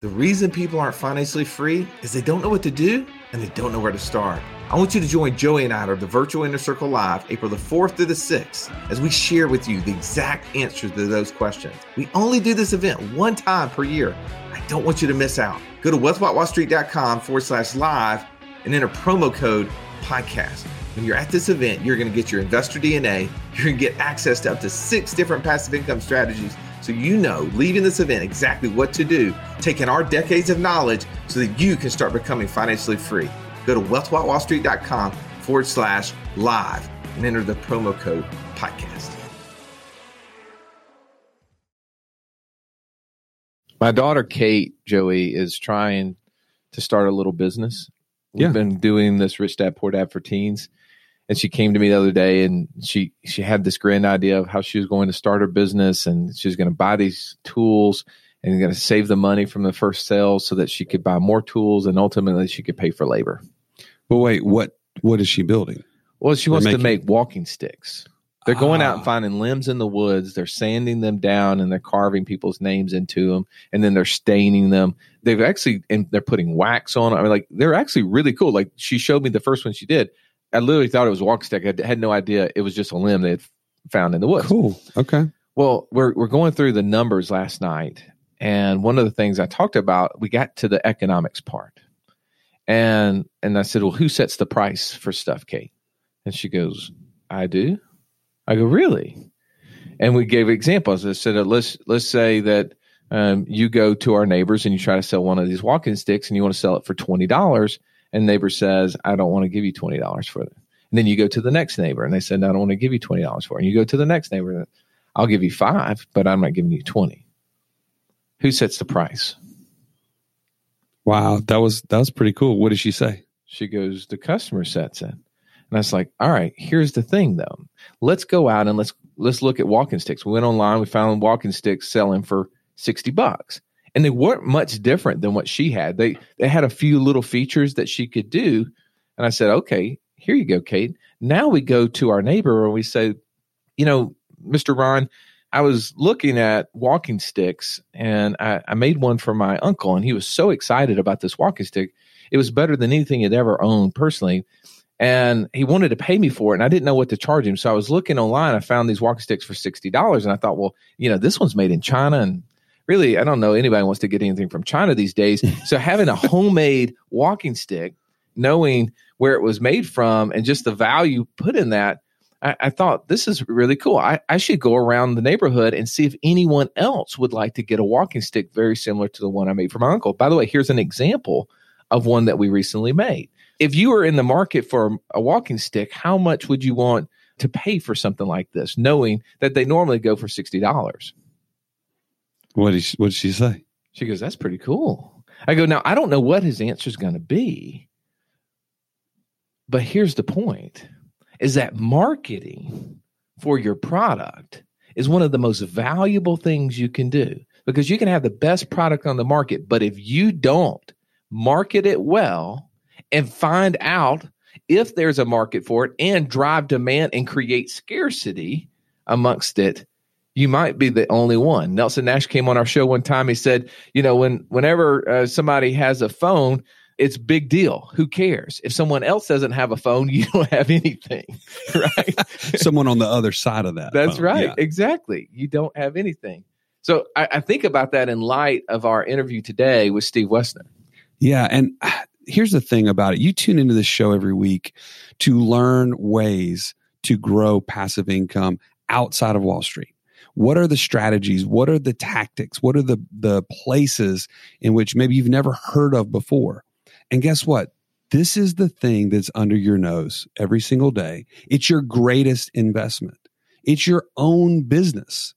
The reason people aren't financially free is they don't know what to do and they don't know where to start. I want you to join Joey and I at the Virtual Inner Circle Live April the 4th through the 6th as we share with you the exact answers to those questions. We only do this event one time per year. I don't want you to miss out. Go to wealthwithoutwallstreet.com forward slash live and enter promo code podcast. When you're at this event, you're going to get your investor DNA. You're going to get access to up to six different passive income strategies so you know leaving this event exactly what to do, taking our decades of knowledge so that you can start becoming financially free. Go to wealthwithoutwallstreet.com forward slash live and enter the promo code podcast. My daughter Kate Joey is trying to start a little business. We've Yeah. been doing this Rich Dad Poor Dad for teens, and she came to me the other day and she she had this grand idea of how she was going to start her business and she was going to buy these tools and going to save the money from the first sale so that she could buy more tools and ultimately she could pay for labor. But wait, what what is she building? Well, she wants to make walking sticks. They're going out Ah. and finding limbs in the woods. They're sanding them down and they're carving people's names into them, and then they're staining them. They've actually and they're putting wax on. I mean, like they're actually really cool. Like she showed me the first one she did. I literally thought it was a walking stick. I had- no idea it was just a limb they had found in the woods. Cool. Okay. Well, we're we're going through the numbers last night, and one of the things I talked about, we got to the economics part, and and I said, "Well, who sets the price for stuff, Kate?" And she goes, "I do." I go, "Really?" And we gave examples. I said, "Let's let's say that um, you go to our neighbors and you try to sell one of these walking sticks, and you want to sell it for twenty dollars, and neighbor says, "I don't want to give you twenty dollars for it." And then you go to the next neighbor, and they said, "I don't want to give you twenty dollars for it." And you go to the next neighbor, I'll give you five, but I'm not giving you 20. Who sets the price? Wow, that was that was pretty cool. What did she say? She goes, the customer sets it. And I was like, all right, here's the thing though. Let's go out and let's let's look at walking sticks. We went online, we found walking sticks selling for 60 bucks. And they weren't much different than what she had. They they had a few little features that she could do. And I said, okay, here you go, Kate. Now we go to our neighbor and we say, you know, Mr. Ron, I was looking at walking sticks and I, I made one for my uncle, and he was so excited about this walking stick. It was better than anything he'd ever owned personally. And he wanted to pay me for it, and I didn't know what to charge him. So I was looking online. I found these walking sticks for sixty dollars, and I thought, well, you know, this one's made in China, and really, I don't know anybody wants to get anything from China these days. so having a homemade walking stick, knowing where it was made from, and just the value put in that, I, I thought this is really cool. I, I should go around the neighborhood and see if anyone else would like to get a walking stick very similar to the one I made for my uncle. By the way, here's an example of one that we recently made. If you were in the market for a walking stick, how much would you want to pay for something like this, knowing that they normally go for sixty dollars? What did she, what did she say? She goes, "That's pretty cool." I go, "Now I don't know what his answer is going to be, but here's the point: is that marketing for your product is one of the most valuable things you can do because you can have the best product on the market, but if you don't market it well and find out if there's a market for it and drive demand and create scarcity amongst it, you might be the only one. Nelson Nash came on our show one time. He said, you know, when whenever uh, somebody has a phone, it's big deal. Who cares? If someone else doesn't have a phone, you don't have anything, right? Someone on the other side of that. That's phone. right. Yeah. Exactly. You don't have anything. So I, I think about that in light of our interview today with Steve Woessner. Yeah. And ah, here's the thing about it you tune into this show every week to learn ways to grow passive income outside of Wall Street. What are the strategies? What are the tactics? What are the, the places in which maybe you've never heard of before? And guess what? This is the thing that's under your nose every single day. It's your greatest investment. It's your own business.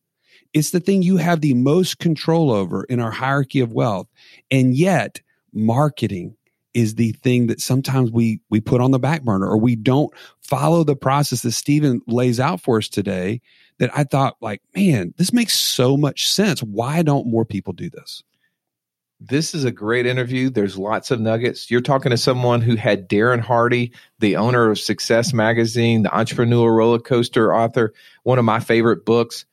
It's the thing you have the most control over in our hierarchy of wealth. And yet, marketing is the thing that sometimes we we put on the back burner or we don't follow the process that Stephen lays out for us today that I thought like man this makes so much sense why don't more people do this This is a great interview. There's lots of nuggets. You're talking to someone who had Darren Hardy, the owner of Success Magazine, the entrepreneur roller coaster author, one of my favorite books.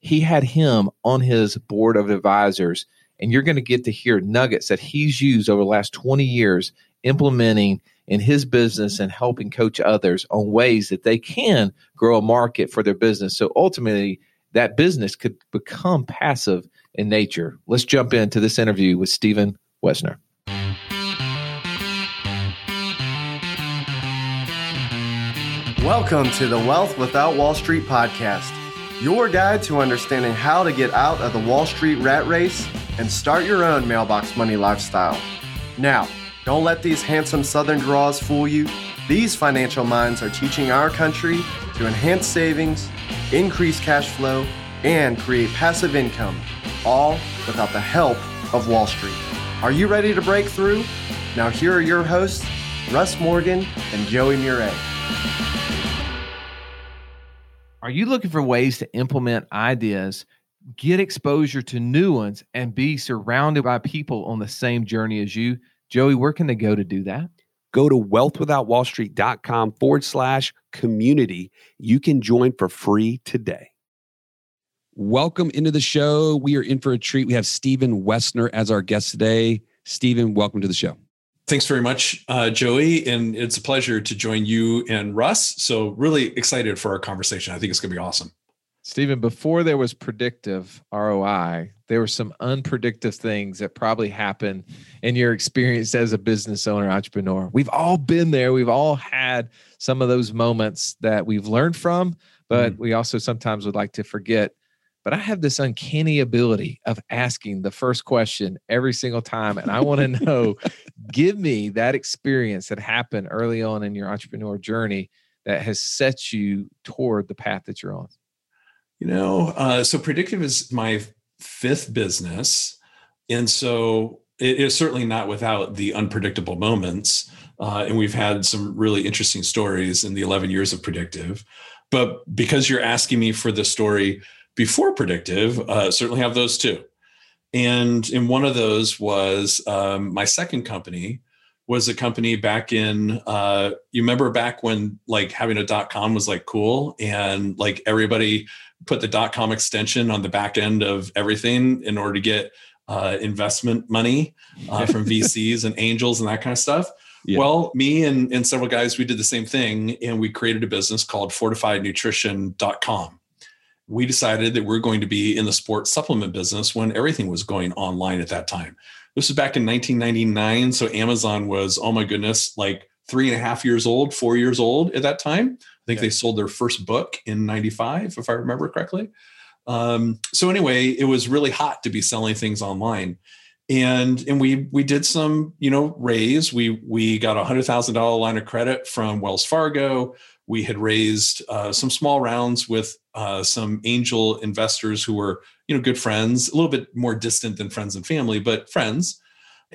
He had him on his board of advisors and you're going to get to hear nuggets that he's used over the last 20 years implementing in his business and helping coach others on ways that they can grow a market for their business. So ultimately, that business could become passive in nature. Let's jump into this interview with Stephen Woessner. Welcome to the Wealth Without Wall Street podcast, your guide to understanding how to get out of the Wall Street rat race and start your own mailbox money lifestyle. Now, don't let these handsome Southern draws fool you. These financial minds are teaching our country to enhance savings, increase cash flow, and create passive income, all without the help of Wall Street. Are you ready to break through? Now, here are your hosts, Russ Morgan and Joey Murray. Are you looking for ways to implement ideas, get exposure to new ones, and be surrounded by people on the same journey as you? Joey, where can they go to do that? Go to wealthwithoutwallstreet.com forward slash community. You can join for free today. Welcome into the show. We are in for a treat. We have Stephen Woessner as our guest today. Stephen, welcome to the show. Thanks very much, uh, Joey. And it's a pleasure to join you and Russ. So, really excited for our conversation. I think it's going to be awesome. Stephen, before there was predictive ROI, there were some unpredictable things that probably happened in your experience as a business owner, entrepreneur. We've all been there. We've all had some of those moments that we've learned from, but mm-hmm. we also sometimes would like to forget. But I have this uncanny ability of asking the first question every single time. And I want to know give me that experience that happened early on in your entrepreneur journey that has set you toward the path that you're on. You know, uh, so predictive is my fifth business. And so it is certainly not without the unpredictable moments. Uh, and we've had some really interesting stories in the 11 years of predictive. But because you're asking me for the story before predictive, uh, certainly have those too. And in one of those was um, my second company was a company back in uh, you remember back when like having a dot com was like cool and like everybody put the dot com extension on the back end of everything in order to get uh, investment money uh, from VCs and angels and that kind of stuff. Yeah. Well, me and, and several guys, we did the same thing and we created a business called fortifiednutrition.com. We decided that we're going to be in the sports supplement business when everything was going online at that time. This was back in 1999. So Amazon was, oh my goodness, like three and a half years old, four years old at that time. I think yeah. they sold their first book in 95, if I remember correctly. Um, so anyway, it was really hot to be selling things online. And and we we did some, you know, raise. We we got a hundred thousand dollar line of credit from Wells Fargo. We had raised uh, some small rounds with uh, some angel investors who were, you know, good friends, a little bit more distant than friends and family, but friends.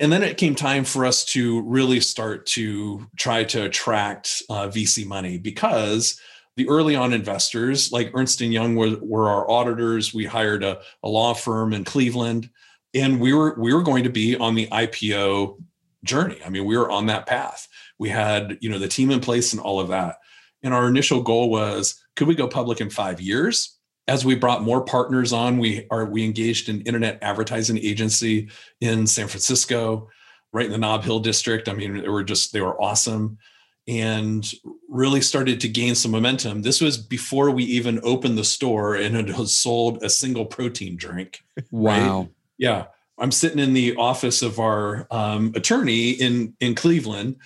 And then it came time for us to really start to try to attract uh, VC money because the early on investors, like Ernst and Young, were, were our auditors. We hired a, a law firm in Cleveland, and we were we were going to be on the IPO journey. I mean, we were on that path. We had you know the team in place and all of that. And our initial goal was, could we go public in five years? As we brought more partners on, we are we engaged an internet advertising agency in San Francisco, right in the Nob Hill district. I mean, they were just they were awesome and really started to gain some momentum. This was before we even opened the store and it had sold a single protein drink. Wow. Right? Yeah. I'm sitting in the office of our um, attorney in in Cleveland,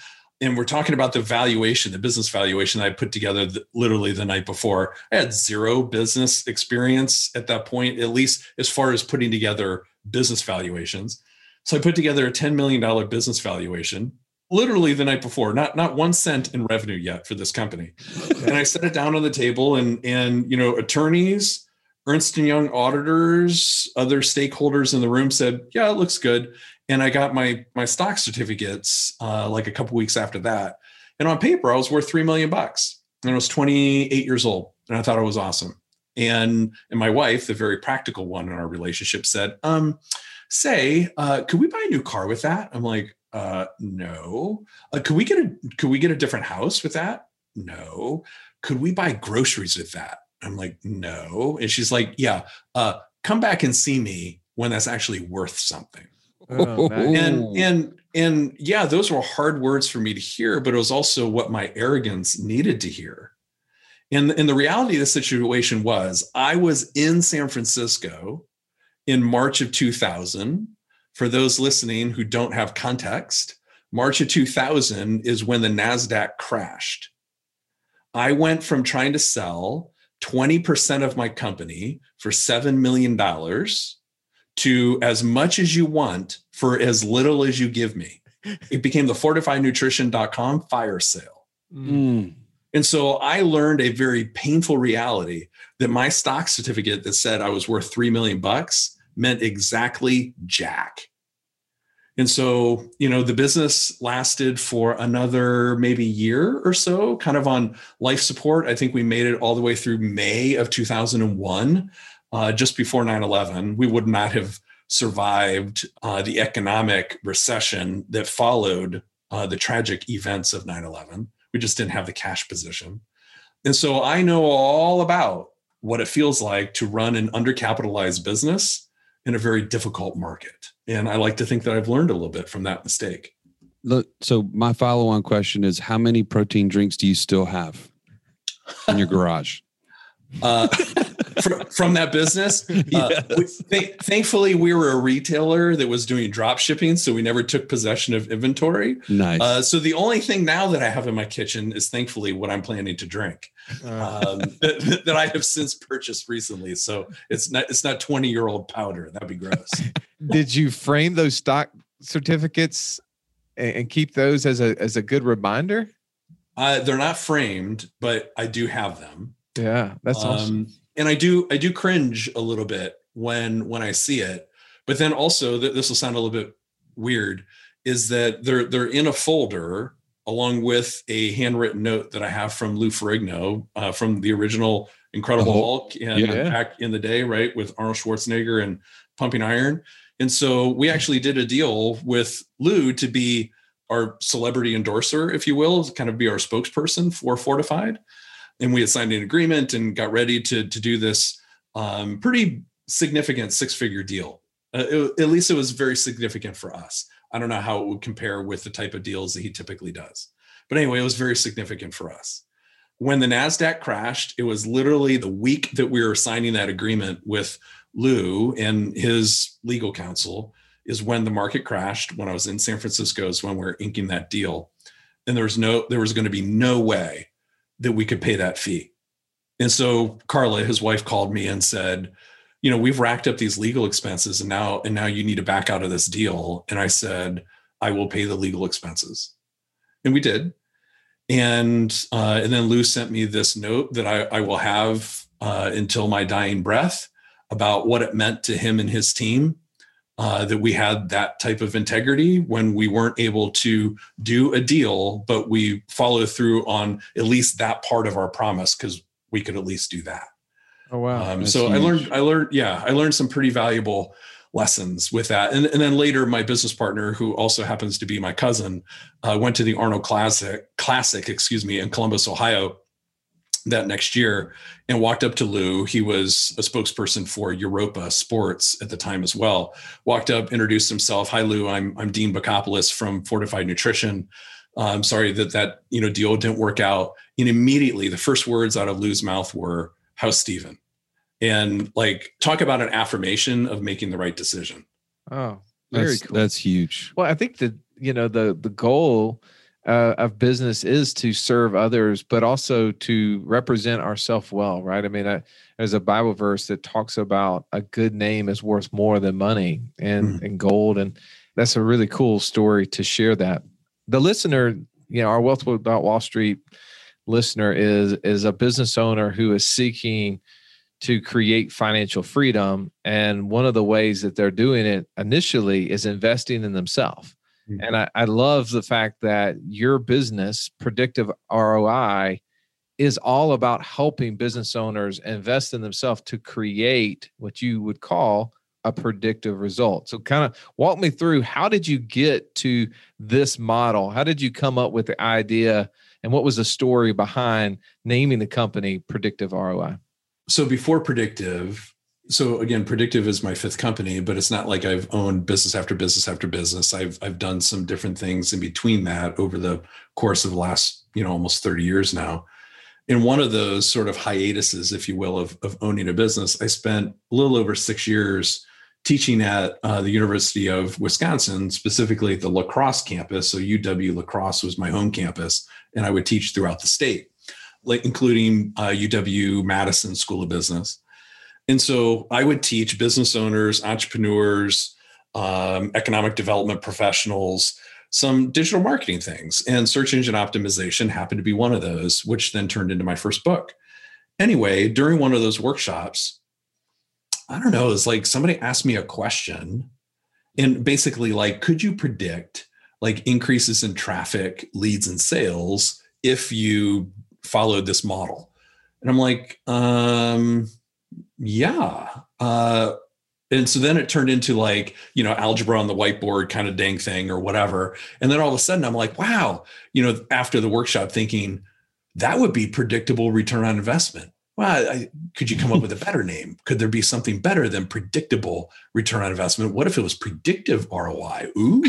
and we're talking about the valuation, the business valuation I put together the, literally the night before. I had zero business experience at that point, at least as far as putting together business valuations. So I put together a $10 million business valuation literally the night before, not not one cent in revenue yet for this company. and I set it down on the table and and you know, attorneys, Ernst and Young auditors, other stakeholders in the room said, "Yeah, it looks good." And I got my my stock certificates uh, like a couple weeks after that. And on paper, I was worth three million bucks. And I was 28 years old, and I thought it was awesome. And and my wife, the very practical one in our relationship, said, um, "Say, uh, could we buy a new car with that?" I'm like, uh, "No." Uh, could we get a could we get a different house with that? No. Could we buy groceries with that? I'm like, "No." And she's like, "Yeah, uh, come back and see me when that's actually worth something. Oh. oh and and and yeah, those were hard words for me to hear, but it was also what my arrogance needed to hear. And, and the reality of the situation was I was in San Francisco in March of 2000. For those listening who don't have context, March of 2000 is when the NASDAQ crashed. I went from trying to sell 20% of my company for $7 million to as much as you want for as little as you give me. It became the fortifiednutrition.com fire sale. Mm. And so I learned a very painful reality that my stock certificate that said I was worth 3 million bucks meant exactly jack. And so, you know, the business lasted for another maybe year or so, kind of on life support. I think we made it all the way through May of 2001, uh, just before 9 11. We would not have survived uh, the economic recession that followed uh, the tragic events of 9 11. We just didn't have the cash position. And so I know all about what it feels like to run an undercapitalized business in a very difficult market. And I like to think that I've learned a little bit from that mistake. Look, so my follow-on question is: How many protein drinks do you still have in your garage? Uh, from, from that business, uh, we, th- thankfully, we were a retailer that was doing drop shipping, so we never took possession of inventory. Nice. Uh, so the only thing now that I have in my kitchen is thankfully what I'm planning to drink. Uh, um, that, that I have since purchased recently. So it's not it's not 20 year old powder. That'd be gross. did you frame those stock certificates and, and keep those as a as a good reminder? Uh, they're not framed, but I do have them. Yeah, that's awesome. And I do I do cringe a little bit when when I see it. But then also that this will sound a little bit weird is that they're they're in a folder along with a handwritten note that I have from Lou Ferrigno uh, from the original Incredible Oh, Hulk and yeah. back in the day, right, with Arnold Schwarzenegger and Pumping Iron. And so we actually did a deal with Lou to be our celebrity endorser, if you will, to kind of be our spokesperson for Fortified. And we had signed an agreement and got ready to, to do this um, pretty significant six figure deal. Uh, it- at least it was very significant for us. I don't know how it would compare with the type of deals that he typically does. But anyway, it was very significant for us. When the NASDAQ crashed, it was literally the week that we were signing that agreement with Lou and his legal counsel, is when the market crashed. When I was in San Francisco, is when we were inking that deal. And there was no, there was going to be no way that we could pay that fee. And so Carla, his wife, called me and said, you know, we've racked up these legal expenses and now and now you need to back out of this deal. And I said, I will pay the legal expenses. And we did. And uh, and then Lou sent me this note that I, I will have uh, until my dying breath about what it meant to him and his team uh, that we had that type of integrity when we weren't able to do a deal, but we follow through on at least that part of our promise because we could at least do that. Oh wow. Um, so I learned, I learned, yeah, I learned some pretty valuable lessons with that. And, and then later, my business partner, who also happens to be my cousin, uh, went to the Arnold Classic, Classic, excuse me, in Columbus, Ohio, that next year, and walked up to Lou. He was a spokesperson for Europa Sports at the time as well. Walked up, introduced himself. Hi, Lou. I'm I'm Dean Bacopoulos from Fortified Nutrition. Uh, I'm sorry that that you know deal didn't work out. And immediately, the first words out of Lou's mouth were, "How's Steven?" and like talk about an affirmation of making the right decision. oh, very That's, cool. that's huge. Well, I think that you know the the goal uh, of business is to serve others, but also to represent ourselves well, right? I mean, I, there's a Bible verse that talks about a good name is worth more than money and and gold, and that's a really cool story to share. That the listener, you know, our Wealth Without Wall Street listener is is a business owner who is seeking to create financial freedom. And one of the ways that they're doing it initially is investing in themselves. Mhm. And I, I love the fact that your business, Predictive ROI, is all about helping business owners invest in themselves to create what you would call a predictive result. So, kind of walk me through how did you get to this model? How did you come up with the idea? And what was the story behind naming the company Predictive ROI? So before predictive, So again, Predictive is my fifth company, but it's not like I've owned business after business after business. I've I've done some different things in between that over the course of the last, you know, almost 30 years now. In one of those sort of hiatuses, if you will, of, of owning a business, I spent a little over six years teaching at uh, the University of Wisconsin, specifically at the La Crosse campus. So UW La Crosse was my home campus, and I would teach throughout the state, like including uh, UW Madison School of Business. And so I would teach business owners, entrepreneurs, um, economic development professionals some digital marketing things. And search engine optimization happened to be one of those, which then turned into my first book. Anyway, during one of those workshops, I don't know, it's like somebody asked me a question and basically, like, could you predict like increases in traffic, leads, and sales if you followed this model? And I'm like, um, yeah. Uh, and so then it turned into like, you know, algebra on the whiteboard kind of dang thing or whatever. And then all of a sudden I'm like, wow, you know, after the workshop thinking that would be predictable return on investment. Well, I, could you come up with a better name? Could there be something better than predictable return on investment? What if it was predictive ROI? Ooh.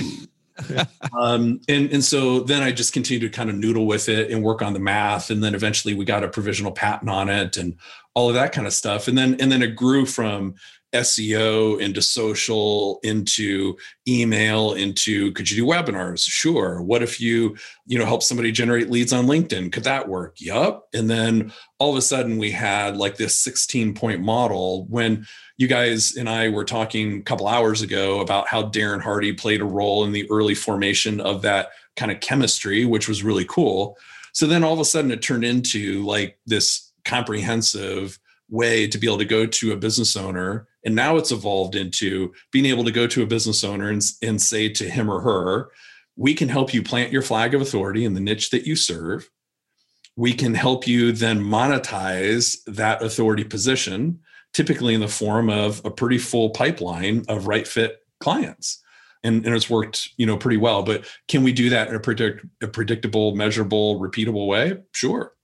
um, and and so then I just continued to kind of noodle with it and work on the math, and then eventually we got a provisional patent on it and all of that kind of stuff. And then and then it grew from SEO into social into email into could you do webinars? Sure. What if you, you know, help somebody generate leads on LinkedIn? Could that work? Yup. And then all of a sudden we had like this 16 point model when you guys and I were talking a couple hours ago about how Darren Hardy played a role in the early formation of that kind of chemistry, which was really cool. So then all of a sudden it turned into like this comprehensive way to be able to go to a business owner. And now it's evolved into being able to go to a business owner and, and say to him or her we can help you plant your flag of authority in the niche that you serve. We can help you then monetize that authority position typically in the form of a pretty full pipeline of right fit clients. And, and it's worked you know pretty well. But can we do that in a, predict, a predictable measurable repeatable way? Sure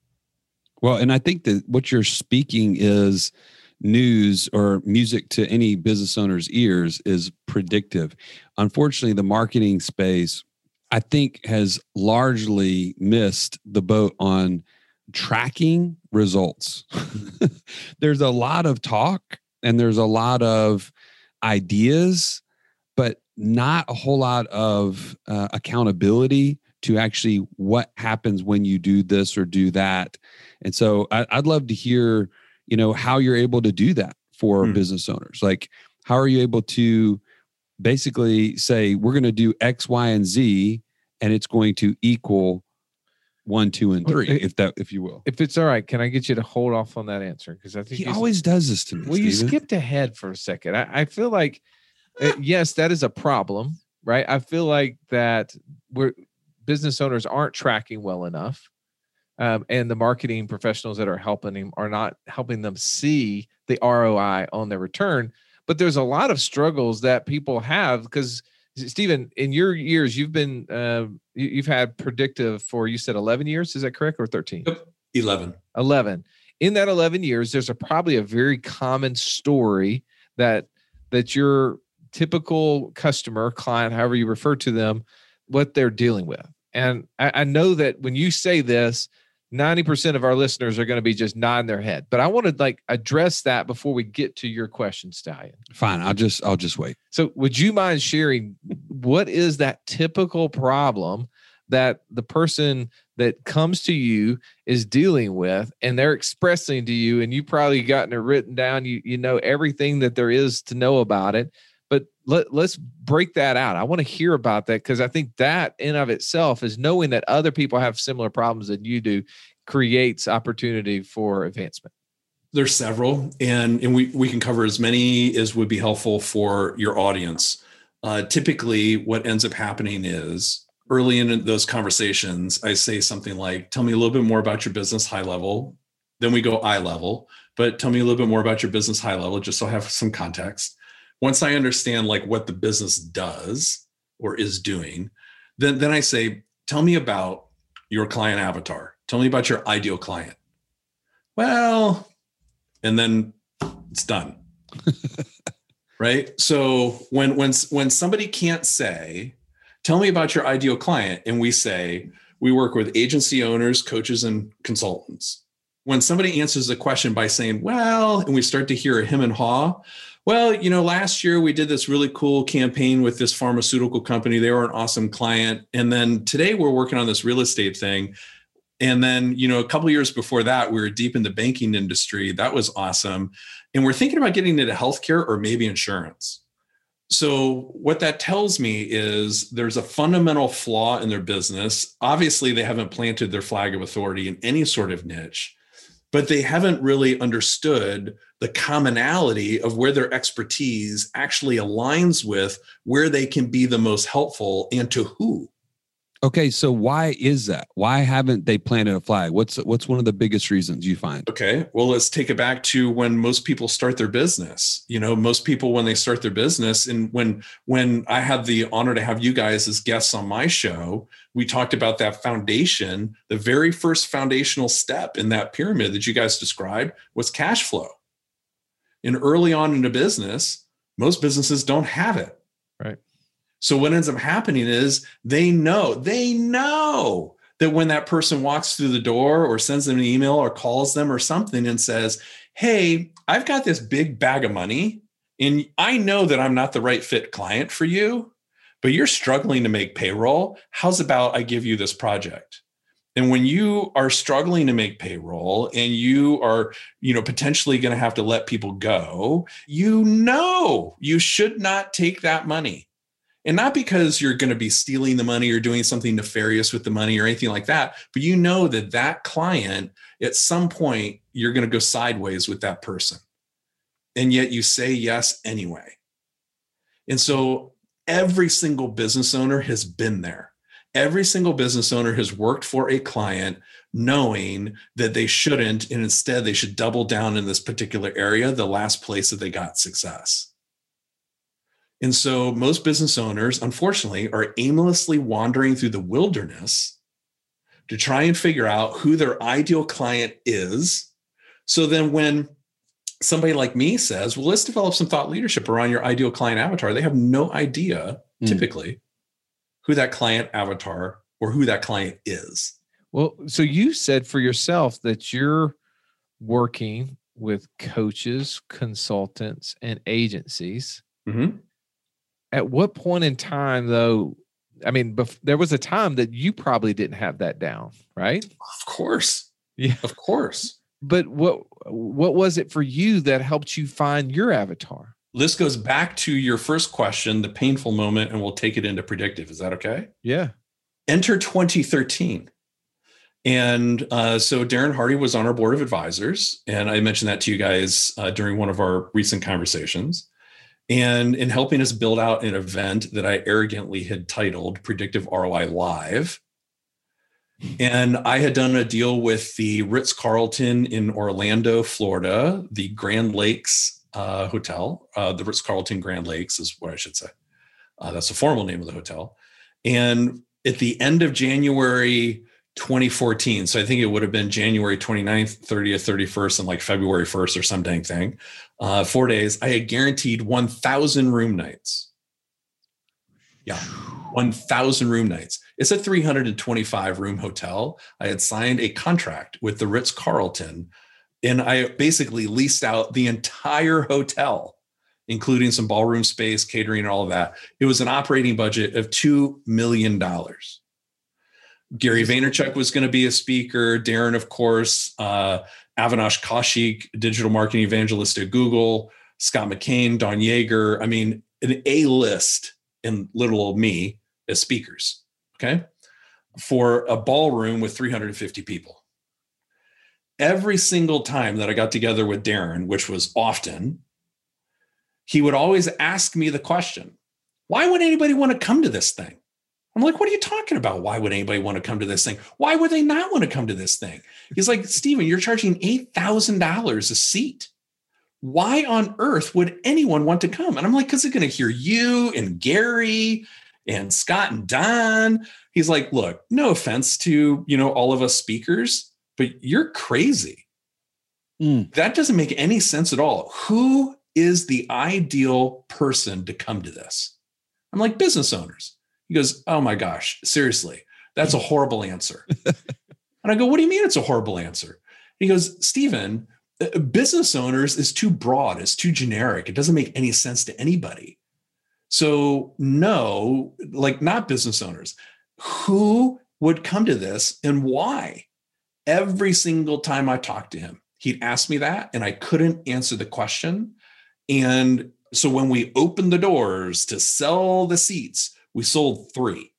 well, and I think that what you're speaking is news or music to any business owner's ears is predictive. Unfortunately, the marketing space, I think, has largely missed the boat on tracking results. there's a lot of talk and there's a lot of ideas, but not a whole lot of uh, accountability to actually what happens when you do this or do that. And so I, would love to hear, you know, how you're able to do that for hmm. business owners. Like, how are you able to basically say we're going to do X, Y, and Z, and it's going to equal one, two, and three, if that, if you will. If it's all right, can I get you to hold off on that answer? Because I think he always does this to me. Well, Steven. you skipped ahead for a second. I, I feel like, uh, yes, that is a problem, right? I feel like that we're business owners aren't tracking well enough. Um, and the marketing professionals that are helping them are not helping them see the ROI on their return. But there's a lot of struggles that people have because Stephen, in your years, you've been uh, you've had predictive for you said 11 years. Is that correct or 13? 11. 11. In that 11 years, there's a probably a very common story that that your typical customer, client, however you refer to them, what they're dealing with. And I, I know that when you say this, 90% of our listeners are going to be just nodding their head. But I want to like address that before we get to your question, Stallion. Fine. I'll just I'll just wait. So would you mind sharing what is that typical problem that the person that comes to you is dealing with and they're expressing to you and you probably gotten it written down, you you know everything that there is to know about it but let, let's break that out. I want to hear about that because I think that in of itself is knowing that other people have similar problems than you do creates opportunity for advancement. There's several, and and we we can cover as many as would be helpful for your audience. Uh, typically, what ends up happening is early in those conversations, I say something like, "Tell me a little bit more about your business, high level." Then we go eye level, but tell me a little bit more about your business, high level, just so I have some context once I understand like what the business does or is doing, then then I say, tell me about your client avatar. Tell me about your ideal client. Well, and then it's done. right? So when when when somebody can't say, "Tell me about your ideal client," and we say, "We work with agency owners, coaches, and consultants." When somebody answers the question by saying, "Well," and we start to hear a him and haw, well, you know, last year we did this really cool campaign with this pharmaceutical company. They were an awesome client. And then today we're working on this real estate thing. And then, you know, a couple years before that, we were deep in the banking industry. That was awesome. And we're thinking about getting into healthcare or maybe insurance. So, what that tells me is there's a fundamental flaw in their business. Obviously, they haven't planted their flag of authority in any sort of niche, but they haven't really understood the commonality of where their expertise actually aligns with where they can be the most helpful and to who. Okay, so why is that? Why haven't they planted a flag? What's what's one of the biggest reasons you find? Okay, well, let's take it back to when most people start their business. You know, most people when they start their business, and when when I had the honor to have you guys as guests on my show, we talked about that foundation. The very first foundational step in that pyramid that you guys described was cash flow. And early on in a business, most businesses don't have it. Right. So what ends up happening is they know, they know that when that person walks through the door or sends them an email or calls them or something and says, Hey, I've got this big bag of money and I know that I'm not the right fit client for you, but you're struggling to make payroll. How's about I give you this project? And when you are struggling to make payroll and you are, you know, potentially going to have to let people go, you know you should not take that money. And not because you're going to be stealing the money or doing something nefarious with the money or anything like that, but you know that that client at some point you're going to go sideways with that person. And yet you say yes anyway. And so every single business owner has been there every single business owner has worked for a client knowing that they shouldn't and instead they should double down in this particular area the last place that they got success and so most business owners unfortunately are aimlessly wandering through the wilderness to try and figure out who their ideal client is so then when somebody like me says well let's develop some thought leadership around your ideal client avatar they have no idea mm. typically who that client avatar or who that client is. Well, so you said for yourself that you're working with coaches, consultants, and agencies. Mm-hmm. At what point in time, though? I mean, bef- there was a time that you probably didn't have that down, right? Of course. Yeah. Of course. But what what was it for you that helped you find your avatar? this goes back to your first question, the painful moment, and we'll take it into predictive. Is that okay? Yeah. Enter 2013. And uh, so Darren Hardy was on our board of advisors. And I mentioned that to you guys uh, during one of our recent conversations. And in helping us build out an event that I arrogantly had titled Predictive ROI Live. And I had done a deal with the Ritz Carlton in Orlando, Florida, the Grand Lakes uh, hotel. Uh, the Ritz Carlton Grand Lakes is what I should say. Uh, that's the formal name of the hotel. And at the end of January 2014, so I think it would have been January 29th, 30th, 31st, and like February 1st or some dang thing, uh, four days, I had guaranteed 1,000 room nights. Yeah, 1,000 room nights. It's a 325 room hotel. I had signed a contract with the Ritz Carlton and I basically leased out the entire hotel, including some ballroom space, catering, and all of that. It was an operating budget of $2 million. Gary Vaynerchuk was going to be a speaker. Darren, of course, uh, Avinash Kaushik, digital marketing evangelist at Google, Scott McKain, Don Yaeger. I mean, an A list and little old me as speakers. Okay. For a ballroom with 350 people every single time that I got together with Darren, which was often, he would always ask me the question, why would anybody want to come to this thing? I'm like, what are you talking about? Why would anybody want to come to this thing? Why would they not want to come to this thing? He's like, Stephen, you're charging $8,000 a seat. Why on earth would anyone want to come? And I'm like, because they're going to hear you and Gary and Scott and Don. He's like, look, no offense to, you know, all of us speakers but you're crazy. Mm. That doesn't make any sense at all. Who is the ideal person to come to this? I'm like, business owners. He goes, Oh my gosh, seriously, that's a horrible answer. and I go, What do you mean it's a horrible answer? He goes, Stephen, uh, business owners is too broad, it's too generic. It doesn't make any sense to anybody. So, no, like not business owners. Who would come to this and why? Every single time I talked to him, he'd ask me that, and I couldn't answer the question. And so when we opened the doors to sell the seats, we sold three.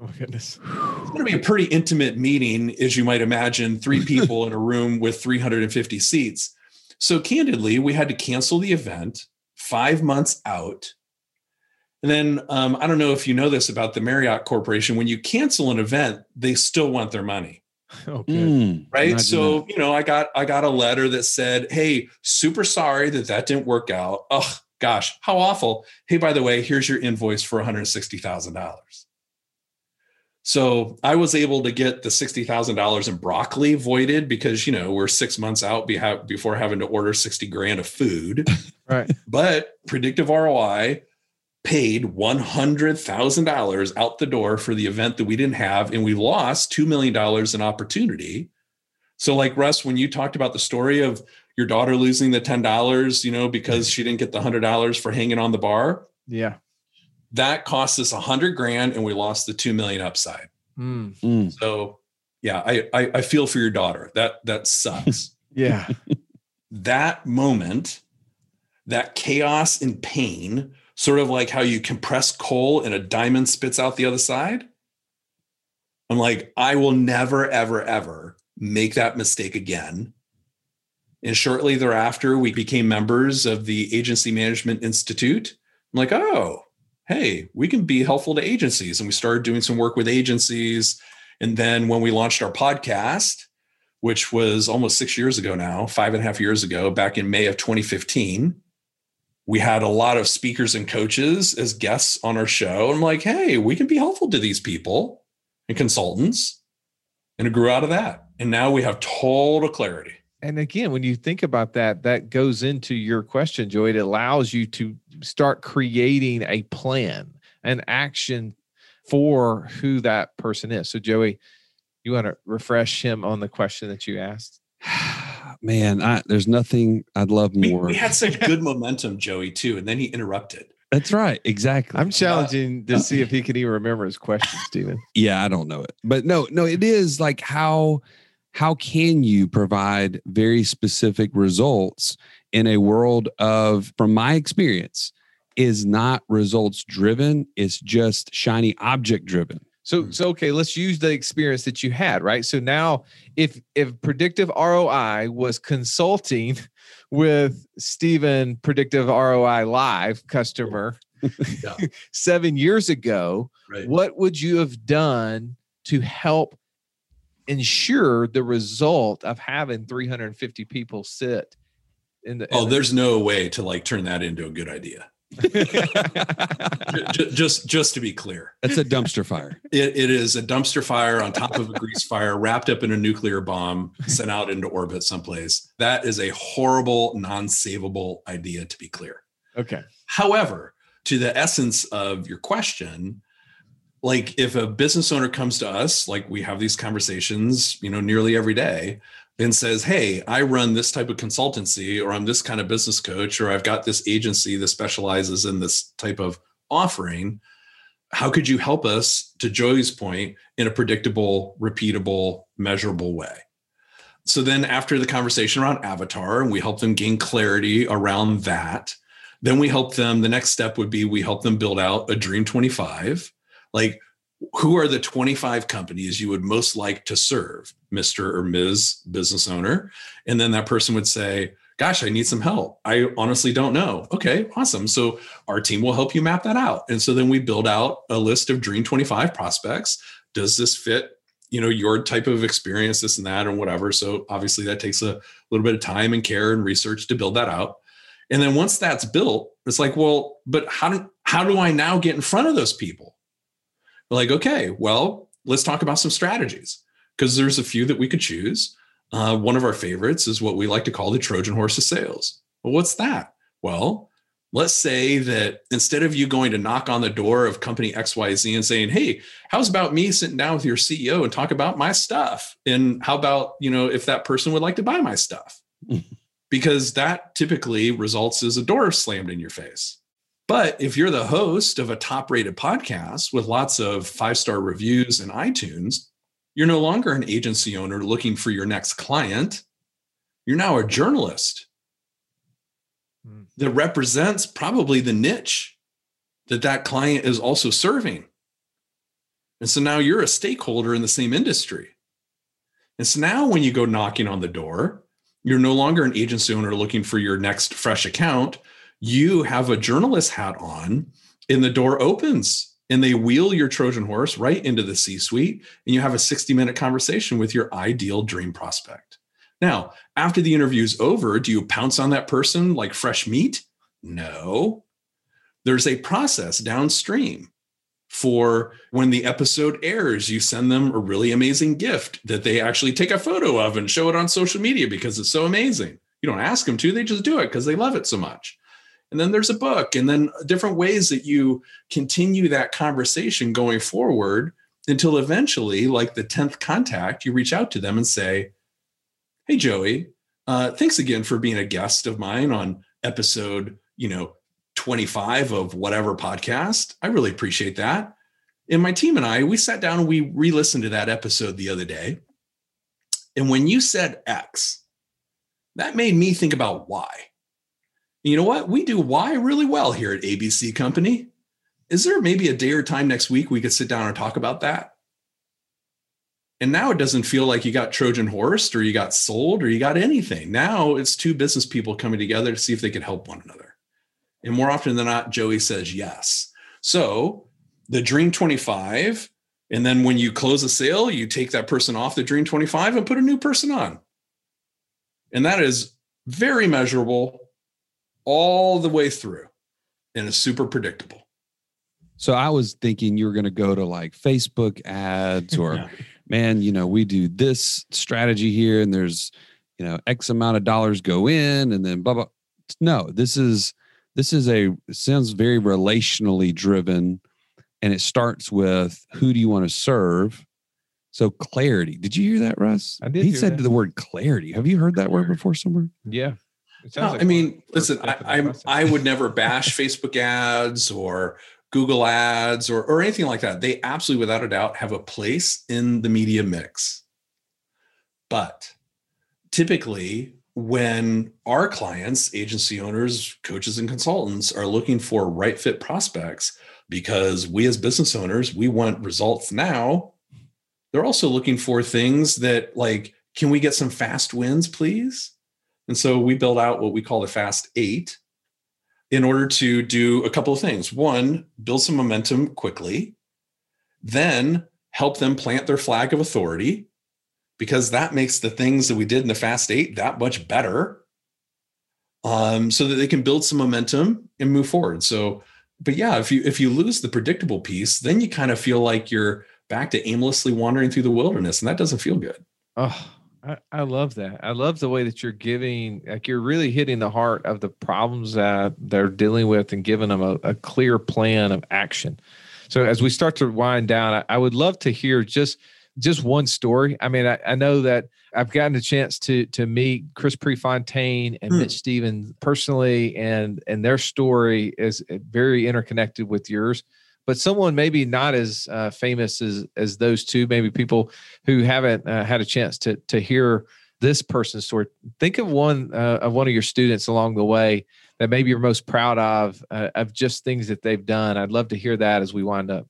Oh my goodness. It's going to be a pretty intimate meeting, as you might imagine, three people in a room with 350 seats. So candidly, we had to cancel the event five months out. And then um, I don't know if you know this about the Marriott Corporation. When you cancel an event, they still want their money. Good. Mm, right imagine so that. you know i got i got a letter that said hey super sorry that that didn't work out oh gosh how awful hey by the way here's your invoice for $160000 so i was able to get the $60000 in broccoli voided because you know we're six months out before having to order 60 grand of food Right. but predictive roi paid $100,000 out the door for the event that we didn't have, and we lost $2 million in opportunity. So, like Russ, when you talked about the story of your daughter losing the $10, you know, because she didn't get the $100 for hanging on the bar, Yeah. that cost us a 100 grand and we lost the 2 million upside. Mm. Mm. So, yeah, I, I, I feel for your daughter. That, that sucks. Yeah. that moment, that chaos and pain, sort of like how you compress coal and a diamond spits out the other side. I'm like, I will never, ever, ever make that mistake again. And shortly thereafter, we became members of the Agency Management Institute. I'm like, oh, hey, we can be helpful to agencies. And we started doing some work with agencies. And then when we launched our podcast, which was almost six years ago now, five and a half years ago, back in May of 2015. We had a lot of speakers and coaches as guests on our show. I'm like, hey, we can be helpful to these people and consultants. And it grew out of that. And now we have total clarity. And again, when you think about that, that goes into your question, Joey. It allows you to start creating a plan, an action for who that person is. So, Joey, you want to refresh him on the question that you asked? Man, I, there's nothing I'd love more. we had such good momentum, Joey, too. And then he interrupted. That's right. Exactly. I'm challenging to uh, see if he can even remember his question, Stephen. yeah, I don't know it. But no, no, it is like how how can you provide very specific results in a world of from my experience is not results driven, it's just shiny object driven. So, hmm. so okay, let's use the experience that you had, right? So now, if if predictive ROI was consulting with Stephen Predictive ROI Live customer Yeah. seven years ago, Right. what would you have done to help ensure the result of having 350 people sit in the? Oh, in the- there's no way to like turn that into a good idea. J- j- just, just to be clear. That's a dumpster fire. It, it is a dumpster fire on top of a grease fire wrapped up in a nuclear bomb sent out into orbit someplace. That is a horrible, non savable idea, to be clear. okay. However, to the essence of your question, like if a business owner comes to us, like we have these conversations, you know, nearly every day and says, Hey, I run this type of consultancy, or I'm this kind of business coach, or I've got this agency that specializes in this type of offering. How could you help us, to Joey's point, in a predictable, repeatable, measurable way? So then, after the conversation around Avatar, and we help them gain clarity around that, then we help them. The next step would be we help them build out a Dream 25. Like, who are the 25 companies you would most like to serve, Mr. or Ms. business owner? And then that person would say, Gosh, I need some help. I honestly don't know. Okay, awesome. So our team will help you map that out. And so then we build out a list of Dream 25 prospects. Does this fit? You know, your type of experience, this and that, or whatever. So obviously that takes a little bit of time and care and research to build that out. And then once that's built, it's like, well, but how do how do I now get in front of those people? Like, okay, well, let's talk about some strategies because there's a few that we could choose. Uh, one of our favorites is what we like to call the Trojan horse of sales. Well, what's that? Well, let's say that instead of you going to knock on the door of company XYZ and saying, Hey, how's about me sitting down with your CEO and talk about my stuff? And how about, you know, if that person would like to buy my stuff? because that typically results as a door slammed in your face. But if you're the host of a top rated podcast with lots of five star reviews and iTunes, you're no longer an agency owner looking for your next client. You're now a journalist mm. that represents probably the niche that that client is also serving. And so now you're a stakeholder in the same industry. And so now when you go knocking on the door, you're no longer an agency owner looking for your next fresh account. You have a journalist hat on, and the door opens and they wheel your Trojan horse right into the C suite, and you have a 60 minute conversation with your ideal dream prospect. Now, after the interview's over, do you pounce on that person like fresh meat? No. There's a process downstream for when the episode airs, you send them a really amazing gift that they actually take a photo of and show it on social media because it's so amazing. You don't ask them to, they just do it because they love it so much. And then there's a book, and then different ways that you continue that conversation going forward until eventually, like the 10th contact, you reach out to them and say, Hey, Joey, uh, thanks again for being a guest of mine on episode, you know, 25 of whatever podcast. I really appreciate that. And my team and I, we sat down and we re listened to that episode the other day. And when you said X, that made me think about Y. You know what? We do Y really well here at ABC Company. Is there maybe a day or time next week we could sit down and talk about that? And now it doesn't feel like you got Trojan horsed or you got sold or you got anything. Now it's two business people coming together to see if they can help one another. And more often than not, Joey says yes. So the Dream 25, and then when you close a sale, you take that person off the Dream 25 and put a new person on. And that is very measurable all the way through and it's super predictable. So I was thinking you were going to go to like Facebook ads or yeah man, you know, we do this strategy here and there's, you know, X amount of dollars go in and then blah, blah. No, this is, this is a, sounds very relationally driven and it starts with who do you want to serve? So clarity. Did you hear that, Russ? I did. He said that. the word clarity. Have you heard that word before somewhere? Yeah. No, like I mean, listen, I, I, I would never bash Facebook ads or Google ads or, or anything like that. They absolutely, without a doubt, have a place in the media mix. But typically, when our clients, agency owners, coaches, and consultants are looking for right fit prospects, because we as business owners, we want results now, they're also looking for things that, like, can we get some fast wins, please? And so we build out what we call the fast eight in order to do a couple of things. One, build some momentum quickly, then help them plant their flag of authority because that makes the things that we did in the fast eight that much better um, so that they can build some momentum and move forward. So but yeah if you if you lose the predictable piece then you kind of feel like you're back to aimlessly wandering through the wilderness and that doesn't feel good. Oh I, I love that. I love the way that you're giving, like you're really hitting the heart of the problems that they're dealing with and giving them a, a clear plan of action. So as we start to wind down, I, I would love to hear just just one story. I mean, I, I, know that I've gotten a chance to to meet Chris Prefontaine and hmm. Mitch Stevens personally, and and their story is very interconnected with yours but someone maybe not as uh, famous as as those two, maybe people who haven't uh, had a chance to to hear this person's story. Think of one uh, of one of your students along the way that maybe you're most proud of uh, of just things that they've done. I'd love to hear that as we wind up.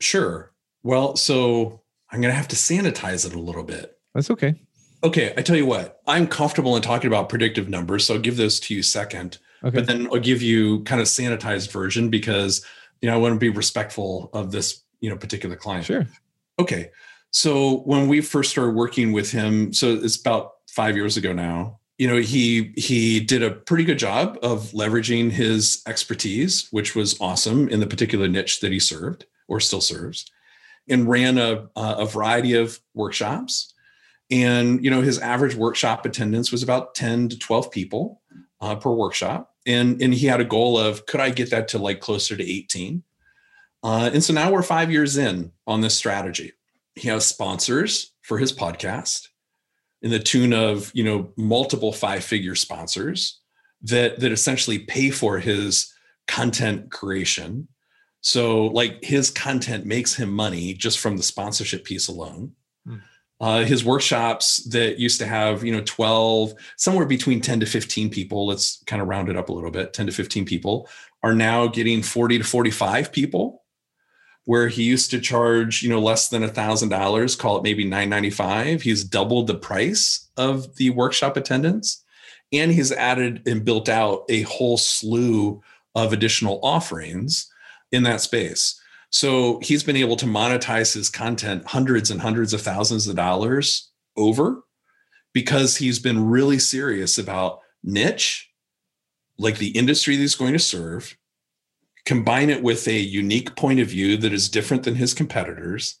Sure. Well, so I'm going to have to sanitize it a little bit. That's okay. Okay, I tell you what, I'm comfortable in talking about predictive numbers, so I'll give those to you second. Okay. But then I'll give you kind of sanitized version because you know, I want to be respectful of this, you know, particular client. Sure. Okay. So when we first started working with him, so it's about five years ago now, you know, he he did a pretty good job of leveraging his expertise, which was awesome in the particular niche that he served or still serves, and ran a a variety of workshops. And you know, his average workshop attendance was about ten to twelve people uh, per workshop, and and he had a goal of could I get that to like closer to 18? Uh, and so now we're five years in on this strategy. He has sponsors for his podcast in the tune of you know multiple five figure sponsors that that essentially pay for his content creation so like his content makes him money just from the sponsorship piece alone. Uh, his workshops that used to have you know 12 somewhere between 10 to 15 people let's kind of round it up a little bit 10 to 15 people are now getting 40 to 45 people where he used to charge you know less than a thousand dollars call it maybe 995 he's doubled the price of the workshop attendance and he's added and built out a whole slew of additional offerings in that space so he's been able to monetize his content hundreds and hundreds of thousands of dollars over because he's been really serious about niche like the industry that he's going to serve combine it with a unique point of view that is different than his competitors,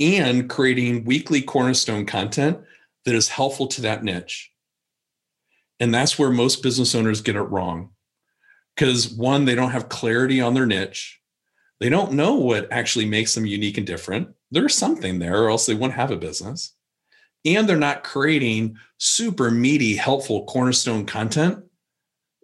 and creating weekly cornerstone content that is helpful to that niche. And that's where most business owners get it wrong. Because one, they don't have clarity on their niche. They don't know what actually makes them unique and different. There's something there, or else they wouldn't have a business. And they're not creating super meaty, helpful cornerstone content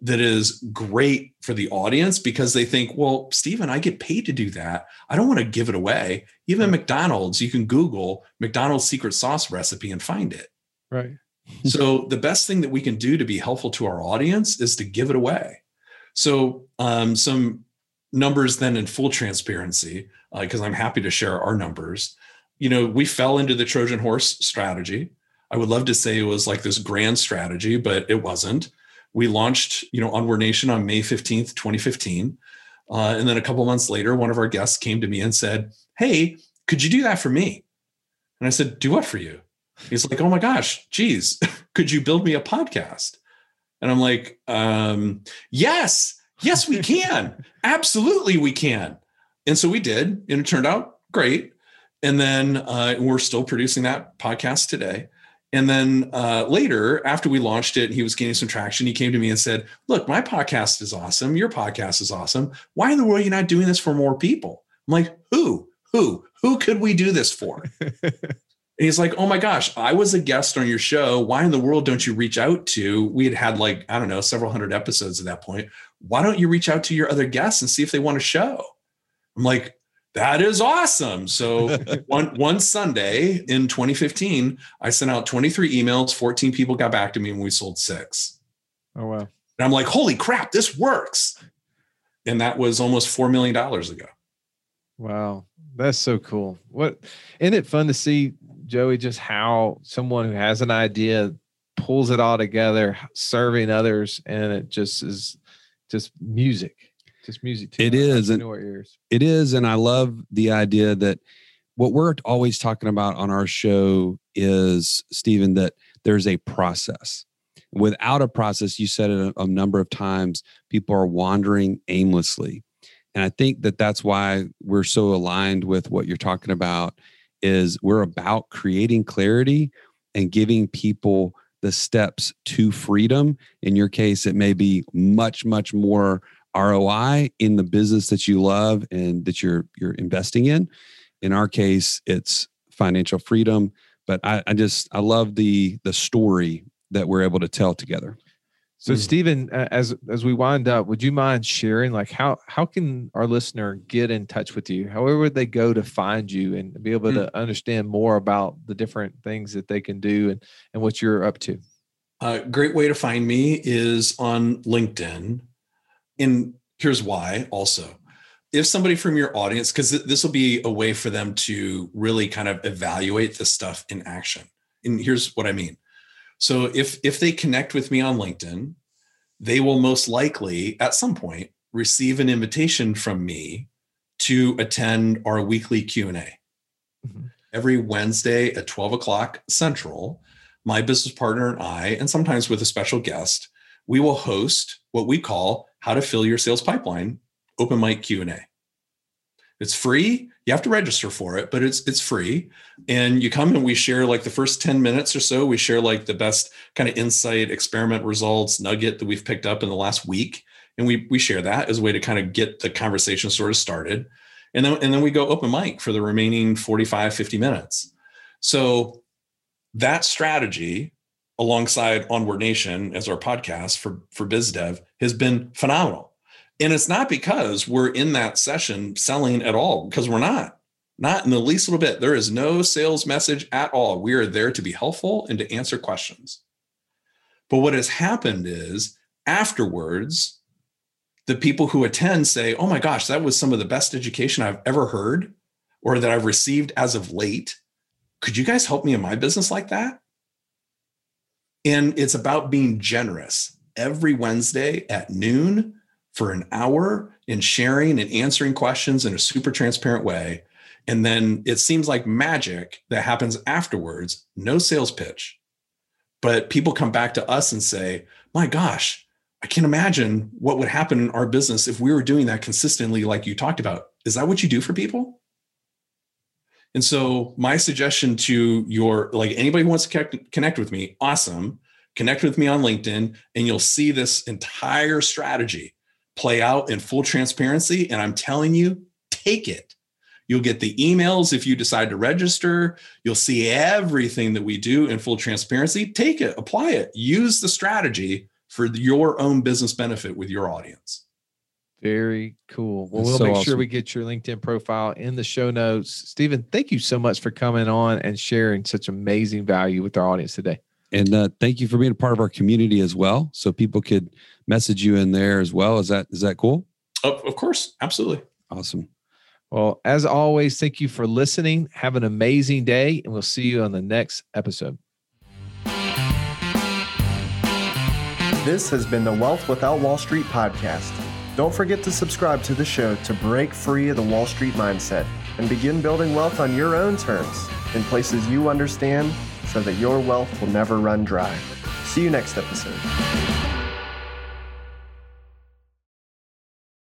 that is great for the audience because they think, well, Stephen, I get paid to do that. I don't want to give it away. Even McDonald's, you can Google McDonald's secret sauce recipe and find it. Right. so the best thing that we can do to be helpful to our audience is to give it away. So um, some numbers then in full transparency, because uh, I'm happy to share our numbers. You know, we fell into the Trojan horse strategy. I would love to say it was like this grand strategy, but it wasn't we launched, you know, Onward Nation on May 15th, 2015. Uh, and then a couple months later, one of our guests came to me and said, Hey, could you do that for me? And I said, Do what for you? He's like, Oh my gosh, geez, could you build me a podcast? And I'm like, um, Yes, yes, we can. Absolutely, we can. And so we did, and it turned out great. And then uh, we're still producing that podcast today. And then uh, later, after we launched it, he was gaining some traction. He came to me and said, Look, my podcast is awesome. Your podcast is awesome. Why in the world are you not doing this for more people? I'm like, Who? Who? Who could we do this for? and he's like, Oh my gosh, I was a guest on your show. Why in the world don't you reach out to? We had had like, I don't know, several hundred episodes at that point. Why don't you reach out to your other guests and see if they want to show? I'm like, that is awesome. So one one Sunday in 2015, I sent out 23 emails, 14 people got back to me and we sold six. Oh wow. And I'm like, holy crap, this works. And that was almost four million dollars ago. Wow. That's so cool. What isn't it fun to see, Joey, just how someone who has an idea pulls it all together, serving others, and it just is just music just music to it is and ears. it is and i love the idea that what we're always talking about on our show is stephen that there's a process without a process you said it a, a number of times people are wandering aimlessly and i think that that's why we're so aligned with what you're talking about is we're about creating clarity and giving people the steps to freedom in your case it may be much much more ROI in the business that you love and that you're you're investing in. In our case, it's financial freedom. But I, I just I love the the story that we're able to tell together. So, mm. Stephen, as as we wind up, would you mind sharing like how how can our listener get in touch with you? However, would they go to find you and be able mm. to understand more about the different things that they can do and and what you're up to? A uh, great way to find me is on LinkedIn and here's why also if somebody from your audience because this will be a way for them to really kind of evaluate this stuff in action and here's what i mean so if if they connect with me on linkedin they will most likely at some point receive an invitation from me to attend our weekly q&a mm-hmm. every wednesday at 12 o'clock central my business partner and i and sometimes with a special guest we will host what we call how to fill your sales pipeline open mic q&a it's free You have to register for it, but it's it's free. And you come and we share like the first 10 minutes or so, we share like the best kind of insight, experiment results, nugget that we've picked up in the last week. And we we share that as a way to kind of get the conversation sort of started. And then and then we go open mic for the remaining 45, 50 minutes. So that strategy alongside Onward Nation as our podcast for, for BizDev has been phenomenal. And it's not because we're in that session selling at all, because we're not, not in the least little bit. There is no sales message at all. We are there to be helpful and to answer questions. But what has happened is afterwards, the people who attend say, Oh my gosh, that was some of the best education I've ever heard or that I've received as of late. Could you guys help me in my business like that? And it's about being generous every Wednesday at noon for an hour in sharing and answering questions in a super transparent way. And then it seems like magic that happens afterwards, no sales pitch. But people come back to us and say, my gosh, I can't imagine what would happen in our business if we were doing that consistently, like you talked about. Is that what you do for people? And so my suggestion to your like anybody who wants to connect, with me, awesome. Connect with me on LinkedIn and you'll see this entire strategy play out in full transparency. And I'm telling you, take it. You'll get the emails if you decide to register. You'll see everything that we do in full transparency. Take it, apply it, use the strategy for your own business benefit with your audience. Very cool. Well, That's we'll so make awesome. sure we get your LinkedIn profile in the show notes. Stephen, thank you so much for coming on and sharing such amazing value with our audience today. And uh, thank you for being a part of our community as well. So people could message you in there as well. Is that is that cool? Of, of course, absolutely. Awesome. Well, as always, thank you for listening. Have an amazing day, and we'll see you on the next episode. This has been the Wealth Without Wall Street podcast. Don't forget to subscribe to the show to break free of the Wall Street mindset and begin building wealth on your own terms in places you understand so that your wealth will never run dry. See you next episode.